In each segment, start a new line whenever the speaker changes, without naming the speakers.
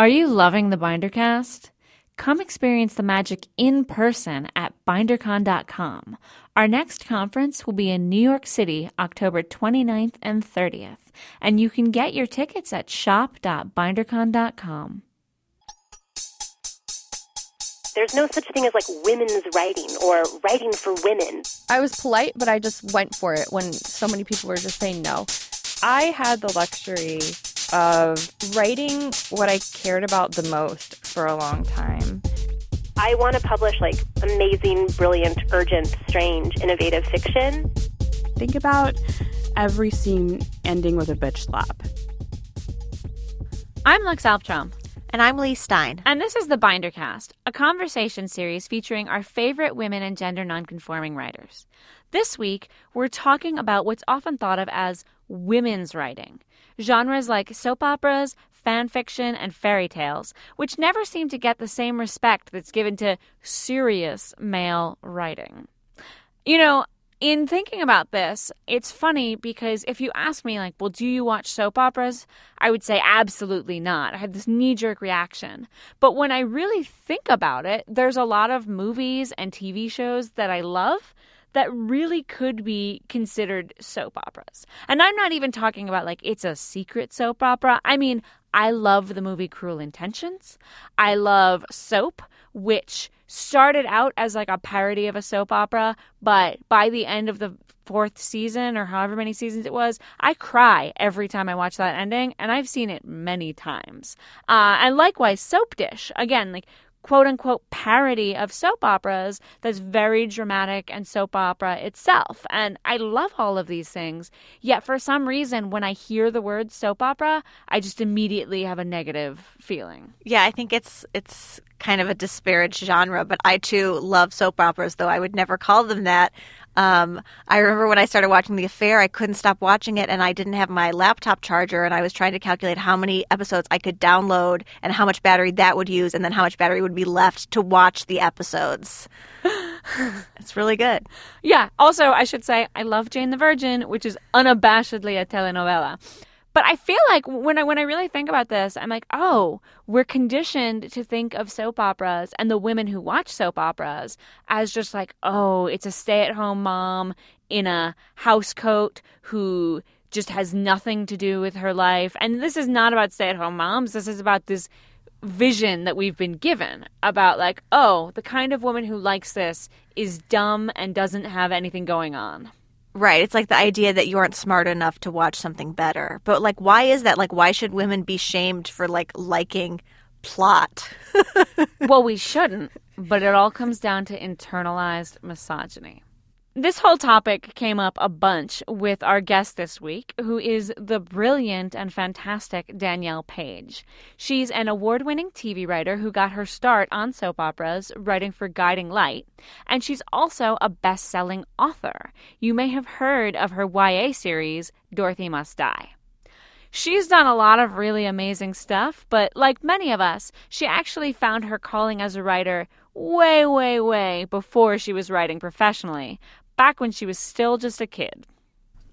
Are you loving the Bindercast? Come experience the magic in person at bindercon.com. Our next conference will be in New York City, October 29th and 30th, and you can get your tickets at shop.bindercon.com.
There's no such thing as like women's writing or writing for women.
I was polite, but I just went for it when so many people were just saying no. I had the luxury of writing what I cared about the most for a long time.
I want to publish like amazing, brilliant, urgent, strange, innovative fiction.
Think about every scene ending with a bitch slap.
I'm Lux Alptraum.
And I'm Leigh Stein.
And this is the Bindercast, a conversation series featuring our favorite women and gender nonconforming writers. This week, we're talking about what's often thought of as women's writing genres like soap operas, fan fiction, and fairy tales, which never seem to get the same respect that's given to serious male writing. You know, in thinking about this, it's funny because if you ask me, like, well, do you watch soap operas? I would say absolutely not. I had this knee jerk reaction. But when I really think about it, there's a lot of movies and TV shows that I love that really could be considered soap operas. And I'm not even talking about like it's a secret soap opera. I mean, I love the movie Cruel Intentions. I love Soap, which started out as like a parody of a soap opera, but by the end of the fourth season or however many seasons it was, I cry every time I watch that ending, and I've seen it many times. Uh, and likewise, Soap Dish. Again, like quote unquote parody of soap operas that's very dramatic and soap opera itself. And I love all of these things. Yet for some reason, when I hear the word soap opera, I just immediately have a negative feeling.
Yeah, I think it's it's kind of a disparaged genre, but I too love soap operas, though I would never call them that. Um, I remember when I started watching The Affair, I couldn't stop watching it, and I didn't have my laptop charger, and I was trying to calculate how many episodes I could download and how much battery that would use, and then how much battery would be left to watch the episodes. it's really good.
Yeah. Also, I should say I love Jane the Virgin, which is unabashedly a telenovela. But I feel like when I when I really think about this, I'm like, oh, we're conditioned to think of soap operas and the women who watch soap operas as just like, oh, it's a stay-at-home mom in a house coat who just has nothing to do with her life. And this is not about stay-at-home moms. This is about this vision that we've been given about like, oh, the kind of woman who likes this is dumb and doesn't have anything going on.
Right. It's like the idea that you aren't smart enough to watch something better. But like why is that? Like why should women be shamed for like liking plot?
well, we shouldn't, but it all comes down to internalized misogyny. This whole topic came up a bunch with our guest this week, who is the brilliant and fantastic Danielle Paige. She's an award winning TV writer who got her start on soap operas, writing for Guiding Light, and she's also a best selling author. You may have heard of her YA series, Dorothy Must Die. She's done a lot of really amazing stuff, but like many of us, she actually found her calling as a writer way, way, way before she was writing professionally, back when she was still just a kid.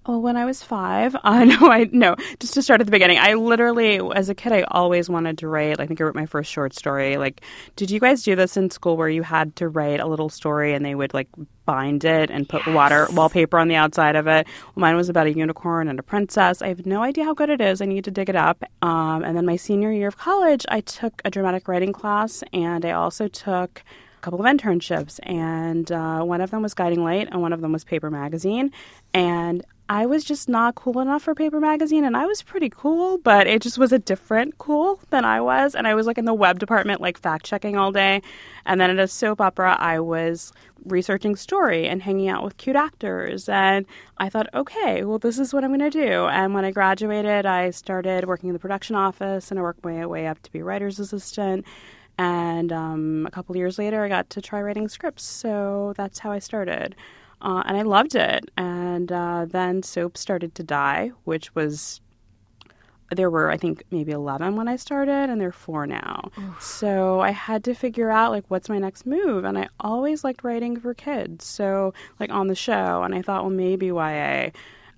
Well, when I was five, uh, no, I no. Just to start at the beginning, I literally, as a kid, I always wanted to write. I think I wrote my first short story. Like, did you guys do this in school where you had to write a little story and they would like bind it and put yes. water wallpaper on the outside of it? Well, mine was about a unicorn and a princess. I have no idea how good it is. I need to dig it up. Um, and then my senior year of college, I took a dramatic writing class, and I also took a couple of internships, and uh, one of them was Guiding Light, and one of them was Paper Magazine. And I was just not cool enough for Paper Magazine, and I was pretty cool, but it just was a different cool than I was. And I was like in the web department, like fact checking all day. And then at a soap opera, I was researching story and hanging out with cute actors. And I thought, okay, well, this is what I'm going to do. And when I graduated, I started working in the production office, and I worked my way up to be writer's assistant. And um, a couple years later, I got to try writing scripts. So that's how I started. Uh, and I loved it. And uh, then soap started to die, which was there were I think maybe 11 when I started and there are 4 now. Oof. So I had to figure out like what's my next move and I always liked writing for kids. So like on the show and I thought well maybe YA.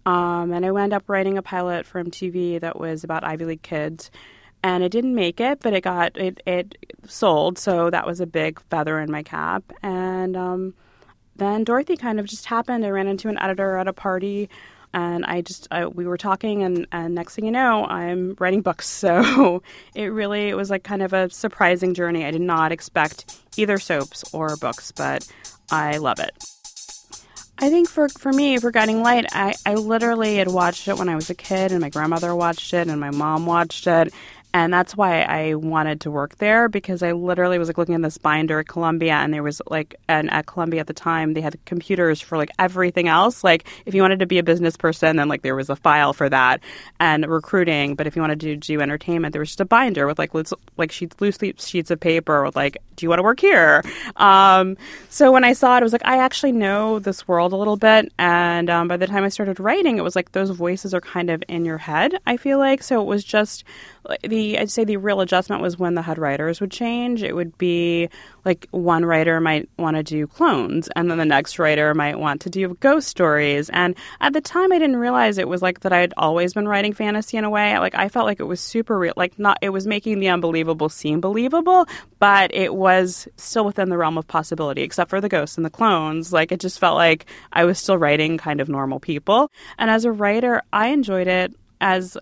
Um, and I wound up writing a pilot for MTV that was about Ivy League kids and it didn't make it, but it got it it sold, so that was a big feather in my cap. And um, then Dorothy kind of just happened. I ran into an editor at a party. And I just I, we were talking, and, and next thing you know, I'm writing books. So it really it was like kind of a surprising journey. I did not expect either soaps or books, but I love it. I think for for me, for Guiding Light, I, I literally had watched it when I was a kid, and my grandmother watched it, and my mom watched it, and that's why I wanted to work there because I literally was like looking in this binder at Columbia and there was like and at Columbia at the time they had computers for like everything else. Like if you wanted to be a business person then like there was a file for that and recruiting. But if you wanted to do entertainment there was just a binder with like loose, like sheets loose sheets of paper with like do you want to work here? Um, so when I saw it I was like I actually know this world a little bit and um, by the time I started writing it was like those voices are kind of in your head I feel like. So it was just the I'd say the real adjustment was when the head writers would change. It would be like one writer might want to do clones, and then the next writer might want to do ghost stories. And at the time, I didn't realize it was like that. I had always been writing fantasy in a way. Like I felt like it was super real. Like not it was making the unbelievable seem believable, but it was still within the realm of possibility, except for the ghosts and the clones. Like it just felt like I was still writing kind of normal people. And as a writer, I enjoyed it as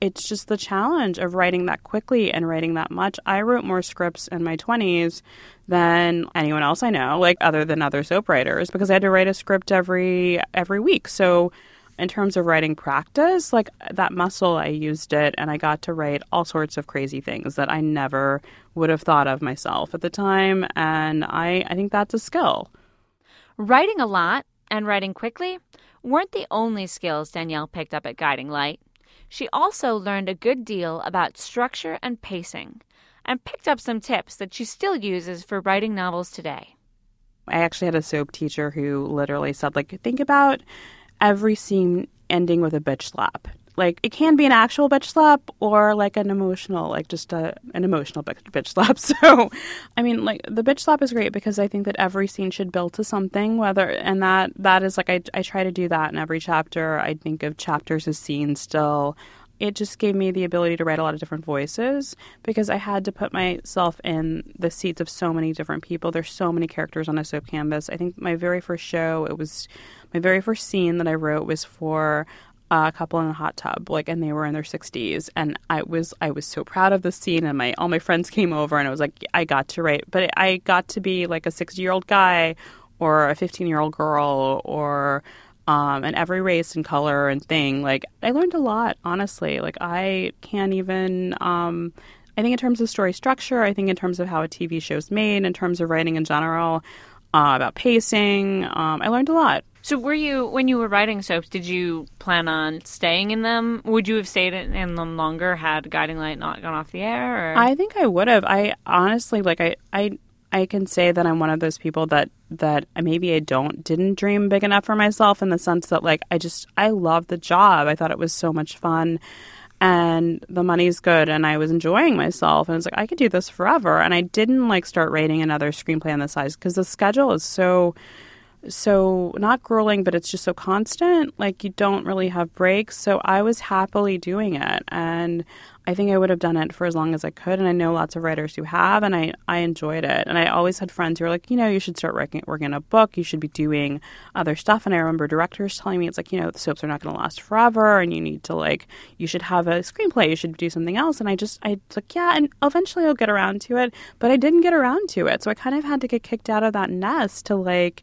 it's just the challenge of writing that quickly and writing that much. I wrote more scripts in my 20s than anyone else I know, like other than other soap writers because I had to write a script every every week. So in terms of writing practice, like that muscle I used it and I got to write all sorts of crazy things that I never would have thought of myself at the time and I I think that's a skill.
Writing a lot and writing quickly weren't the only skills Danielle picked up at Guiding Light. She also learned a good deal about structure and pacing and picked up some tips that she still uses for writing novels today.
I actually had a soap teacher who literally said, like, think about every scene ending with a bitch slap like it can be an actual bitch slap or like an emotional like just a an emotional bitch slap so i mean like the bitch slap is great because i think that every scene should build to something whether and that that is like i, I try to do that in every chapter i think of chapters as scenes still it just gave me the ability to write a lot of different voices because I had to put myself in the seats of so many different people. There's so many characters on a soap canvas. I think my very first show, it was my very first scene that I wrote was for a couple in a hot tub like and they were in their 60s and i was i was so proud of the scene and my all my friends came over and i was like i got to write but i got to be like a 60 year old guy or a 15 year old girl or um, and every race and color and thing like i learned a lot honestly like i can't even um, i think in terms of story structure i think in terms of how a tv show is made in terms of writing in general uh, about pacing um, i learned a lot
so, were you when you were writing soaps? Did you plan on staying in them? Would you have stayed in them longer had Guiding Light not gone off the air? Or?
I think I would have. I honestly like. I I I can say that I'm one of those people that that maybe I don't didn't dream big enough for myself in the sense that like I just I love the job. I thought it was so much fun and the money's good and I was enjoying myself and it's like I could do this forever and I didn't like start writing another screenplay on the size because the schedule is so so not grueling, but it's just so constant. Like you don't really have breaks. So I was happily doing it, and I think I would have done it for as long as I could. And I know lots of writers who have, and I I enjoyed it. And I always had friends who were like, you know, you should start working working a book. You should be doing other stuff. And I remember directors telling me it's like, you know, the soaps are not going to last forever, and you need to like, you should have a screenplay. You should do something else. And I just I was like, yeah, and eventually I'll get around to it. But I didn't get around to it, so I kind of had to get kicked out of that nest to like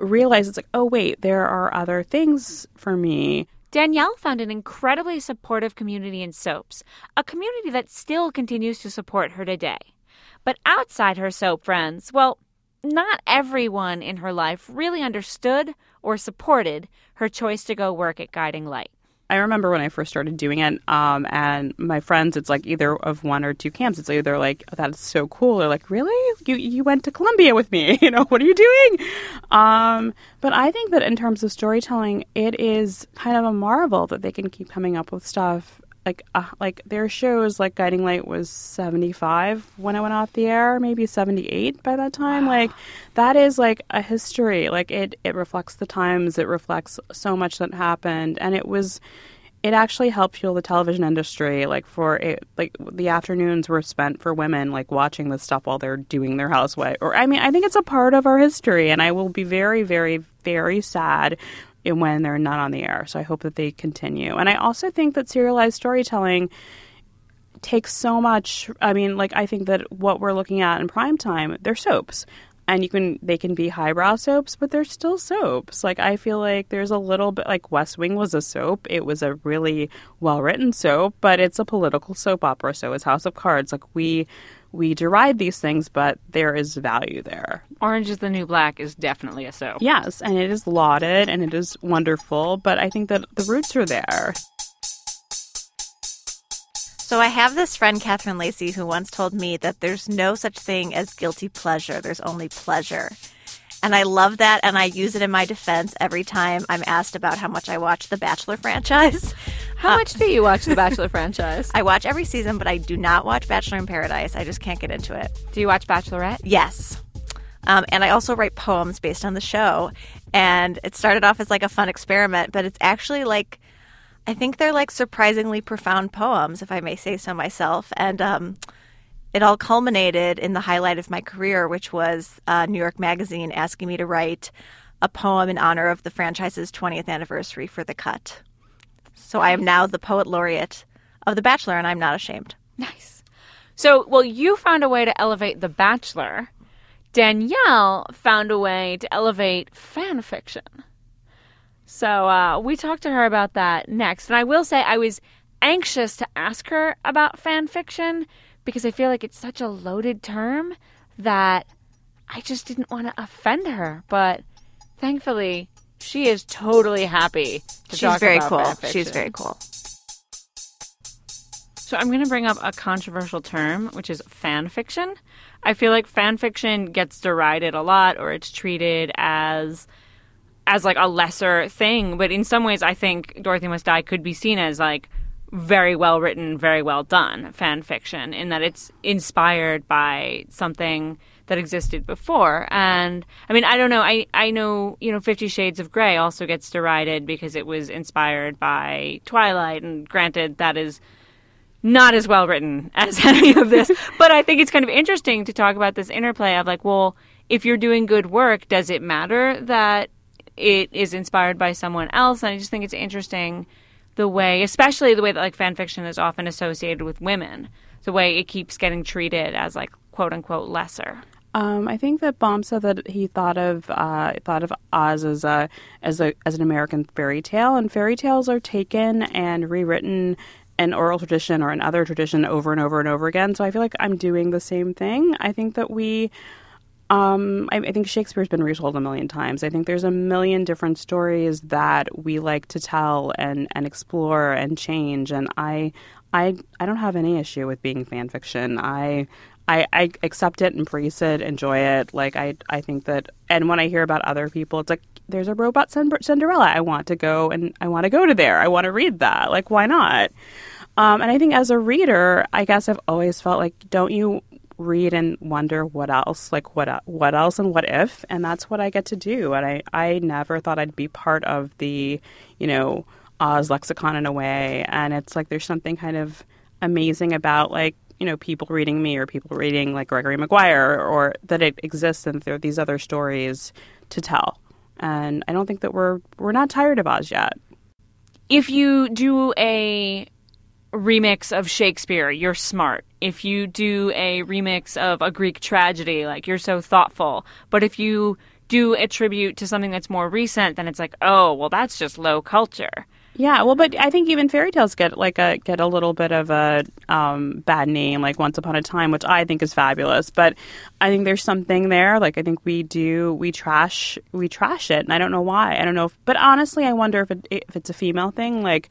realize it's like, oh, wait, there are other things for me.
Danielle found an incredibly supportive community in soaps, a community that still continues to support her today. But outside her soap friends, well, not everyone in her life really understood or supported her choice to go work at Guiding Light.
I remember when I first started doing it, um, and my friends, it's like either of one or two camps. It's either like, oh, that's so cool, or like, really? You you went to Columbia with me? You know, what are you doing? Um, but I think that in terms of storytelling, it is kind of a marvel that they can keep coming up with stuff like uh, like their shows like Guiding Light was 75 when it went off the air, maybe 78 by that time. Wow. Like that is like a history. Like it it reflects the times, it reflects so much that happened and it was it actually helped fuel the television industry. Like for it, like the afternoons were spent for women like watching this stuff while they're doing their housewife. Or I mean, I think it's a part of our history, and I will be very, very, very sad when they're not on the air. So I hope that they continue. And I also think that serialized storytelling takes so much. I mean, like I think that what we're looking at in prime time, they're soaps and you can they can be highbrow soaps but they're still soaps like i feel like there's a little bit like west wing was a soap it was a really well written soap but it's a political soap opera so is house of cards like we we deride these things but there is value there
orange is the new black is definitely a soap
yes and it is lauded and it is wonderful but i think that the roots are there
so I have this friend, Catherine Lacey, who once told me that there's no such thing as guilty pleasure. There's only pleasure. And I love that, and I use it in my defense every time I'm asked about how much I watch the Bachelor franchise.
How uh, much do you watch the Bachelor franchise?
I watch every season, but I do not watch Bachelor in Paradise. I just can't get into it.
Do you watch Bachelorette?
Yes. Um, and I also write poems based on the show. And it started off as like a fun experiment, but it's actually like I think they're like surprisingly profound poems, if I may say so myself. And um, it all culminated in the highlight of my career, which was uh, New York Magazine asking me to write a poem in honor of the franchise's 20th anniversary for The Cut. So I am now the poet laureate of The Bachelor, and I'm not ashamed.
Nice. So, well, you found a way to elevate The Bachelor. Danielle found a way to elevate fan fiction. So uh, we talked to her about that next. And I will say, I was anxious to ask her about fan fiction because I feel like it's such a loaded term that I just didn't want to offend her. But thankfully, she is totally happy to
She's very cool. She's very cool.
So I'm going to bring up a controversial term, which is fan fiction. I feel like fan fiction gets derided a lot, or it's treated as as like a lesser thing. But in some ways, I think Dorothy Must Die could be seen as like very well written, very well done fan fiction in that it's inspired by something that existed before. And I mean, I don't know. I, I know, you know, Fifty Shades of Grey also gets derided because it was inspired by Twilight. And granted, that is not as well written as any of this. but I think it's kind of interesting to talk about this interplay of like, well, if you're doing good work, does it matter that it is inspired by someone else. And I just think it's interesting the way, especially the way that like fan fiction is often associated with women, the way it keeps getting treated as like quote unquote lesser.
Um, I think that Baum said that he thought of uh, thought of Oz as a as a as an American fairy tale, and fairy tales are taken and rewritten in oral tradition or in other tradition over and over and over again. So I feel like I'm doing the same thing. I think that we um, I, I, think Shakespeare's been retold a million times. I think there's a million different stories that we like to tell and, and explore and change. And I, I, I don't have any issue with being fan fiction. I, I, I accept it, embrace it, enjoy it. Like I, I think that. And when I hear about other people, it's like there's a robot Cinderella. I want to go and I want to go to there. I want to read that. Like why not? Um, and I think as a reader, I guess I've always felt like, don't you read and wonder what else, like what what else and what if, and that's what I get to do. And I I never thought I'd be part of the, you know, Oz lexicon in a way. And it's like there's something kind of amazing about like you know people reading me or people reading like Gregory Maguire or that it exists and there are these other stories to tell. And I don't think that we're we're not tired of Oz yet.
If you do a remix of Shakespeare, you're smart. If you do a remix of a Greek tragedy, like you're so thoughtful. But if you do a tribute to something that's more recent, then it's like, oh, well, that's just low culture.
Yeah, well, but I think even fairy tales get like a get a little bit of a um, bad name, like Once Upon a Time, which I think is fabulous. But I think there's something there. Like I think we do we trash we trash it, and I don't know why. I don't know. If, but honestly, I wonder if it, if it's a female thing. Like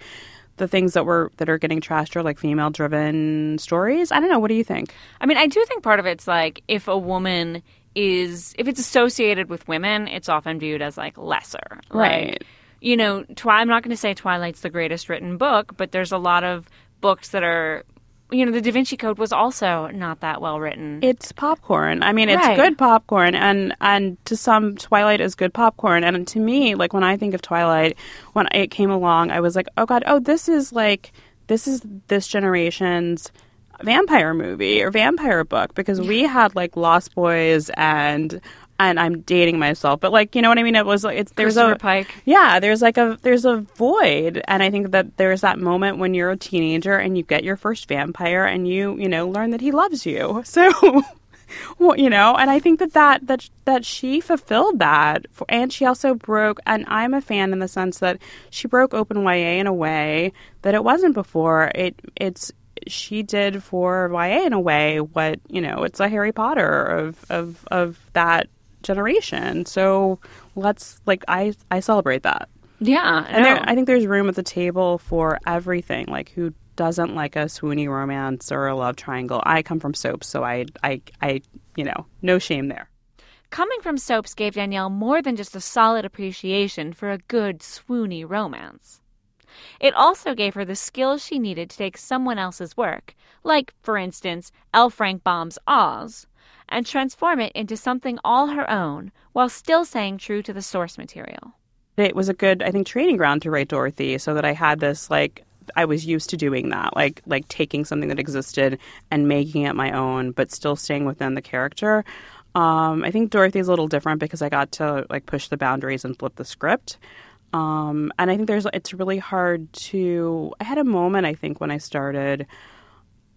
the things that were that are getting trashed are like female driven stories. I don't know. What do you think?
I mean, I do think part of it's like if a woman is if it's associated with women, it's often viewed as like lesser.
Right.
Like, you know, Twi- I'm not going to say Twilight's the greatest written book, but there's a lot of books that are you know, the Da Vinci Code was also not that well written.
It's popcorn. I mean, it's
Right.
good popcorn, and and to some, Twilight is good popcorn. And to me, like when I think of Twilight, when it came along, I was like, oh god, oh this is like this is this generation's vampire movie or vampire book because we had like Lost Boys and. And I'm dating myself, but like you know what I mean. It was like it's there's a
Pike.
yeah, there's like a there's a void, and I think that there's that moment when you're a teenager and you get your first vampire, and you you know learn that he loves you. So, well, you know, and I think that that that that she fulfilled that, for, and she also broke. And I'm a fan in the sense that she broke open YA in a way that it wasn't before. It it's she did for YA in a way what you know it's a Harry Potter of of of that generation. So let's like I I celebrate that.
Yeah,
And there. I think there's room at the table for everything. Like who doesn't like a swoony romance or a love triangle? I come from soaps, so I I I you know no shame there.
Coming from soaps gave Danielle more than just a solid appreciation for a good, swoony romance. It also gave her the skills she needed to take someone else's work, like, for instance, L. Frank Baum's Oz, and transform it into something all her own while still staying true to the source material.
it was a good i think training ground to write dorothy so that i had this like i was used to doing that like like taking something that existed and making it my own but still staying within the character um, i think dorothy's a little different because i got to like push the boundaries and flip the script um, and i think there's it's really hard to i had a moment i think when i started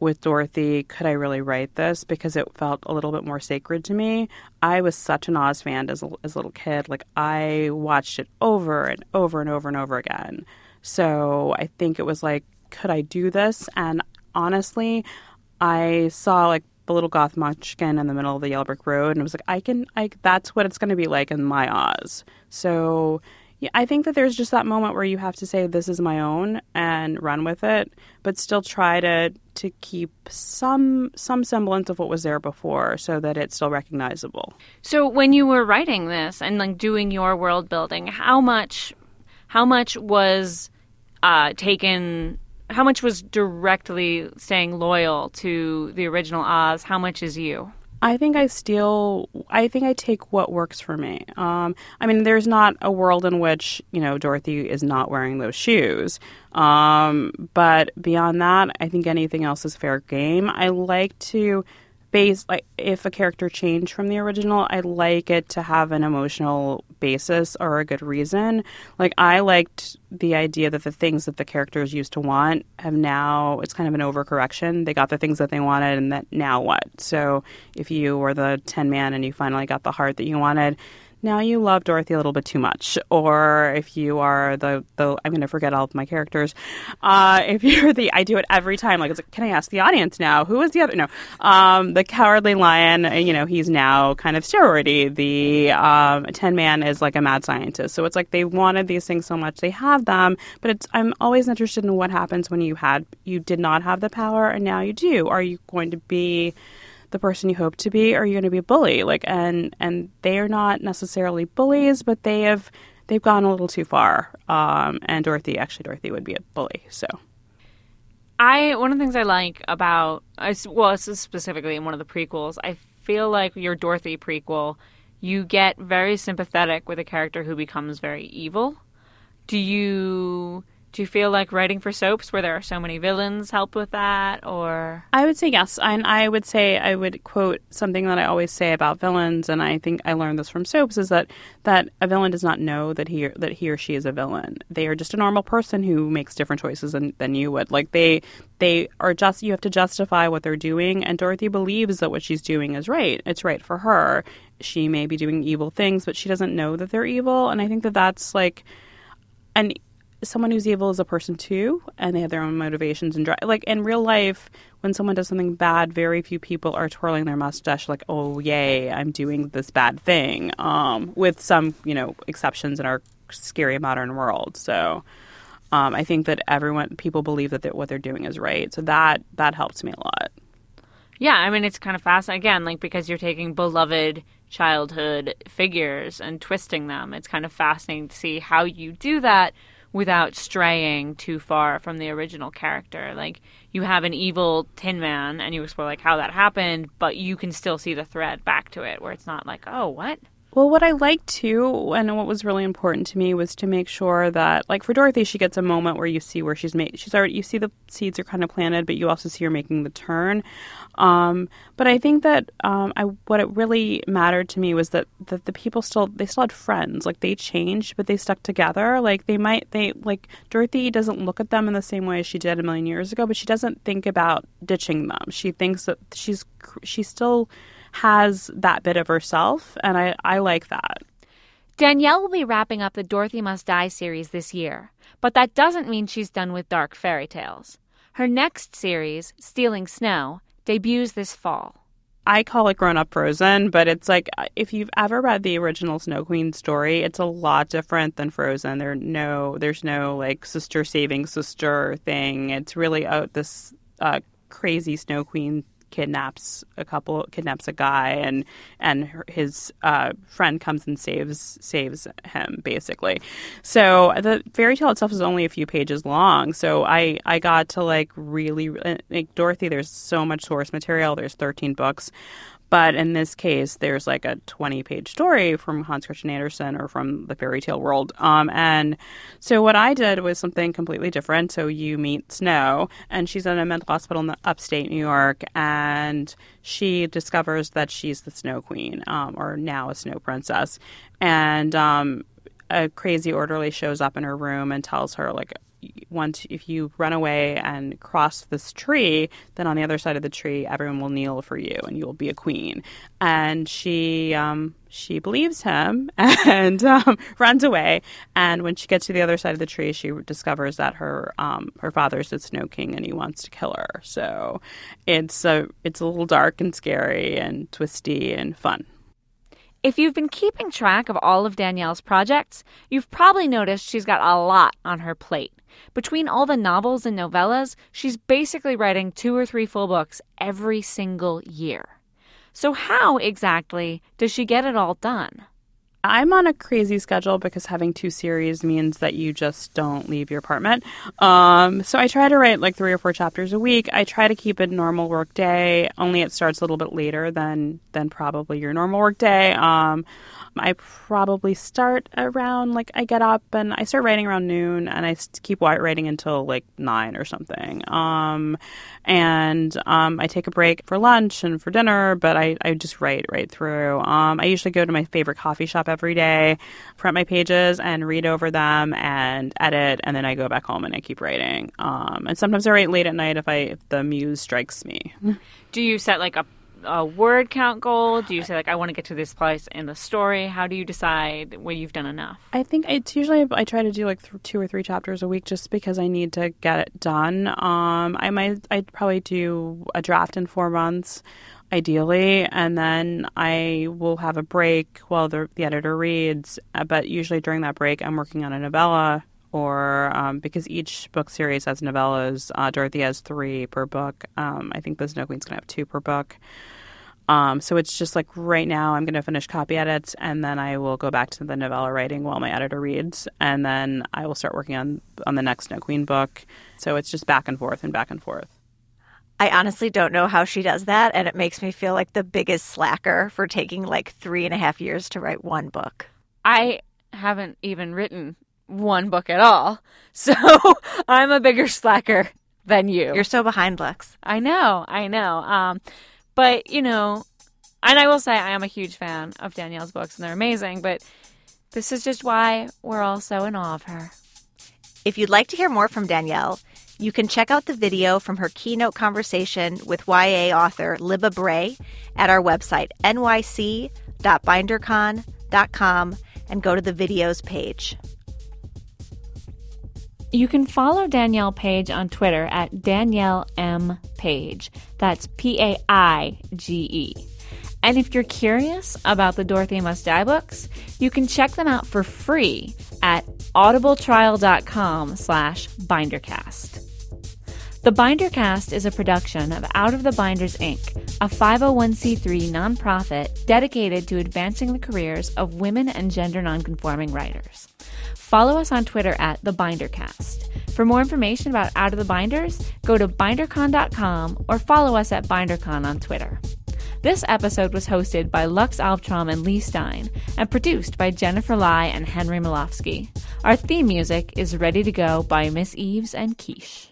with Dorothy, could I really write this? Because it felt a little bit more sacred to me. I was such an Oz fan as a, as a little kid. Like, I watched it over and over and over and over again. So I think it was like, could I do this? And honestly, I saw like the little goth munchkin in the middle of the yellow brick road and it was like i can i that's what it's going to be like in my oz so I think that there's just that moment where you have to say this is my own and run with it, but still try to to keep some some semblance of what was there before, so that it's still recognizable.
So when you were writing this and like doing your world building, how much how much was uh, taken how much was directly staying loyal to the original Oz? How much is you?
I think I steal. I think I take what works for me. Um, I mean, there's not a world in which you know Dorothy is not wearing those shoes. Um, but beyond that, I think anything else is fair game. I like to base like if a character changed from the original, I like it to have an emotional basis or a good reason. Like I liked the idea that the things that the characters used to want have now it's kind of an overcorrection. They got the things that they wanted and that now what? So if you were the Tin Man and you finally got the heart that you wanted, now you love Dorothy a little bit too much. Or if you are the, the I'm going to forget all of my characters. Uh, if you're the, I do it every time. Like, it's like, can I ask the audience now? Who is the other? No. Um, the Cowardly Lion, uh, you know, he's now kind of steroidy. The um, Tin Man is like a mad scientist. So it's like they wanted these things so much. They have them, but it's, I'm always interested in what happens when you had, you did not have the power and now you do. Are you going to be, the person you hope to be or you're you going to be a bully like and and they are not necessarily bullies but they have they've gone a little too far um and dorothy actually dorothy would be a bully so
I one of the things I like about I well, this is specifically in one of the prequels. I feel like your Dorothy prequel, you get very sympathetic with a character who becomes very evil. Do you do you feel like writing for soaps where there are so many villains help with that, or
I would say yes. And I would say I would quote something that I always say about villains, and I think I learned this from soaps, is that that a villain does not know that he that he or she is a villain. They are just a normal person who makes different choices than, than you would. Like they they are just you have to justify what they're doing, and Dorothy believes that what she's doing is right. It's right for her. She may be doing evil things, but she doesn't know that they're evil, and I think that that's like and someone who's evil is a person too and they have their own motivations and drive like in real life when someone does something bad very few people are twirling their mustache like oh yay i'm doing this bad thing um, with some you know exceptions in our scary modern world so um, i think that everyone people believe that they're, what they're doing is right so that that helps me a lot
yeah, I mean it's kind of fascinating again, like because you're taking beloved childhood figures and twisting them. It's kind of fascinating to see how you do that without straying too far from the original character. Like you have an evil Tin Man and you explore like how that happened, but you can still see the thread back to it where it's not like, oh, what?
Well, what I liked too, and what was really important to me, was to make sure that, like for Dorothy, she gets a moment where you see where she's made. She's already you see the seeds are kind of planted, but you also see her making the turn. Um, but I think that um, I what it really mattered to me was that that the people still they still had friends. Like they changed, but they stuck together. Like they might they like Dorothy doesn't look at them in the same way as she did a million years ago, but she doesn't think about ditching them. She thinks that she's she's still has that bit of herself, and I, I like that.
Danielle will be wrapping up the Dorothy Must Die series this year, but that doesn't mean she's done with dark fairy tales. Her next series, Stealing Snow, debuts this fall.
I call it grown up Frozen, but it's like if you've ever read the original Snow Queen story, it's a lot different than Frozen. There no there's no like sister saving sister thing. It's really out this uh, crazy Snow Queen kidnaps a couple kidnaps a guy and and his uh, friend comes and saves saves him basically. So the fairy tale itself is only a few pages long. So i i got to like really like dorothy there's so much source material. There's 13 books but in this case, there's like a 20 page story from Hans Christian Andersen or from the fairy tale world. Um, and so what I did was something completely different. So you meet Snow, and she's in a mental hospital in the upstate New York, and she discovers that she's the Snow Queen, um, or now a Snow Princess. And um, a crazy orderly shows up in her room and tells her, like, once if you run away and cross this tree, then on the other side of the tree, everyone will kneel for you, and you will be a queen. And she um, she believes him and um, runs away. And when she gets to the other side of the tree, she discovers that her um, her father's the Snow King, and he wants to kill her. So it's a it's a little dark and scary and twisty and fun.
If you've been keeping track of all of Danielle's projects, you've probably noticed she's got a lot on her plate. Between all the novels and novellas, she's basically writing two or three full books every single year. So, how exactly does she get it all done?
I'm on a crazy schedule because having two series means that you just don't leave your apartment. Um, so I try to write like three or four chapters a week. I try to keep a normal work day, only it starts a little bit later than than probably your normal work day. Um, I probably start around like I get up and I start writing around noon and I keep writing until like nine or something. Um, and um, I take a break for lunch and for dinner, but I, I just write right through. Um, I usually go to my favorite coffee shop every day, print my pages and read over them and edit, and then I go back home and I keep writing. Um, and sometimes I write late at night if I if the muse strikes me.
Do you set like a a word count goal? Do you say like I want to get to this place in the story? How do you decide when you've done enough?
I think it's usually I try to do like th- two or three chapters a week just because I need to get it done. Um, I might I'd probably do a draft in four months ideally, and then I will have a break while the, the editor reads. Uh, but usually during that break, I'm working on a novella or um, because each book series has novellas. Uh, Dorothy has three per book. Um, I think the Snow Queen's gonna have two per book. Um, so it's just like right now I'm going to finish copy edits and then I will go back to the novella writing while my editor reads, and then I will start working on on the next Snow Queen book. So it's just back and forth and back and forth.
I honestly don't know how she does that, and it makes me feel like the biggest slacker for taking like three and a half years to write one book.
I haven't even written one book at all, so I'm a bigger slacker than you.
You're so behind, Lux.
I know, I know. Um, but, you know, and I will say I am a huge fan of Danielle's books and they're amazing, but this is just why we're all so in awe of her.
If you'd like to hear more from Danielle, you can check out the video from her keynote conversation with YA author Libba Bray at our website, nyc.bindercon.com, and go to the videos page.
You can follow Danielle Paige on Twitter at Danielle M. Paige. That's P A I G E. And if you're curious about the Dorothy Must Die books, you can check them out for free at audibletrial.com slash bindercast. The Bindercast is a production of Out of the Binders, Inc., a 501c3 nonprofit dedicated to advancing the careers of women and gender nonconforming writers. Follow us on Twitter at The Bindercast. For more information about Out of the Binders, go to bindercon.com or follow us at BinderCon on Twitter. This episode was hosted by Lux Alptraum and Leigh Stein and produced by Jennifer Lai and Henry Malofsky. Our theme music is Ready to Go by Miss Eves and Quiche.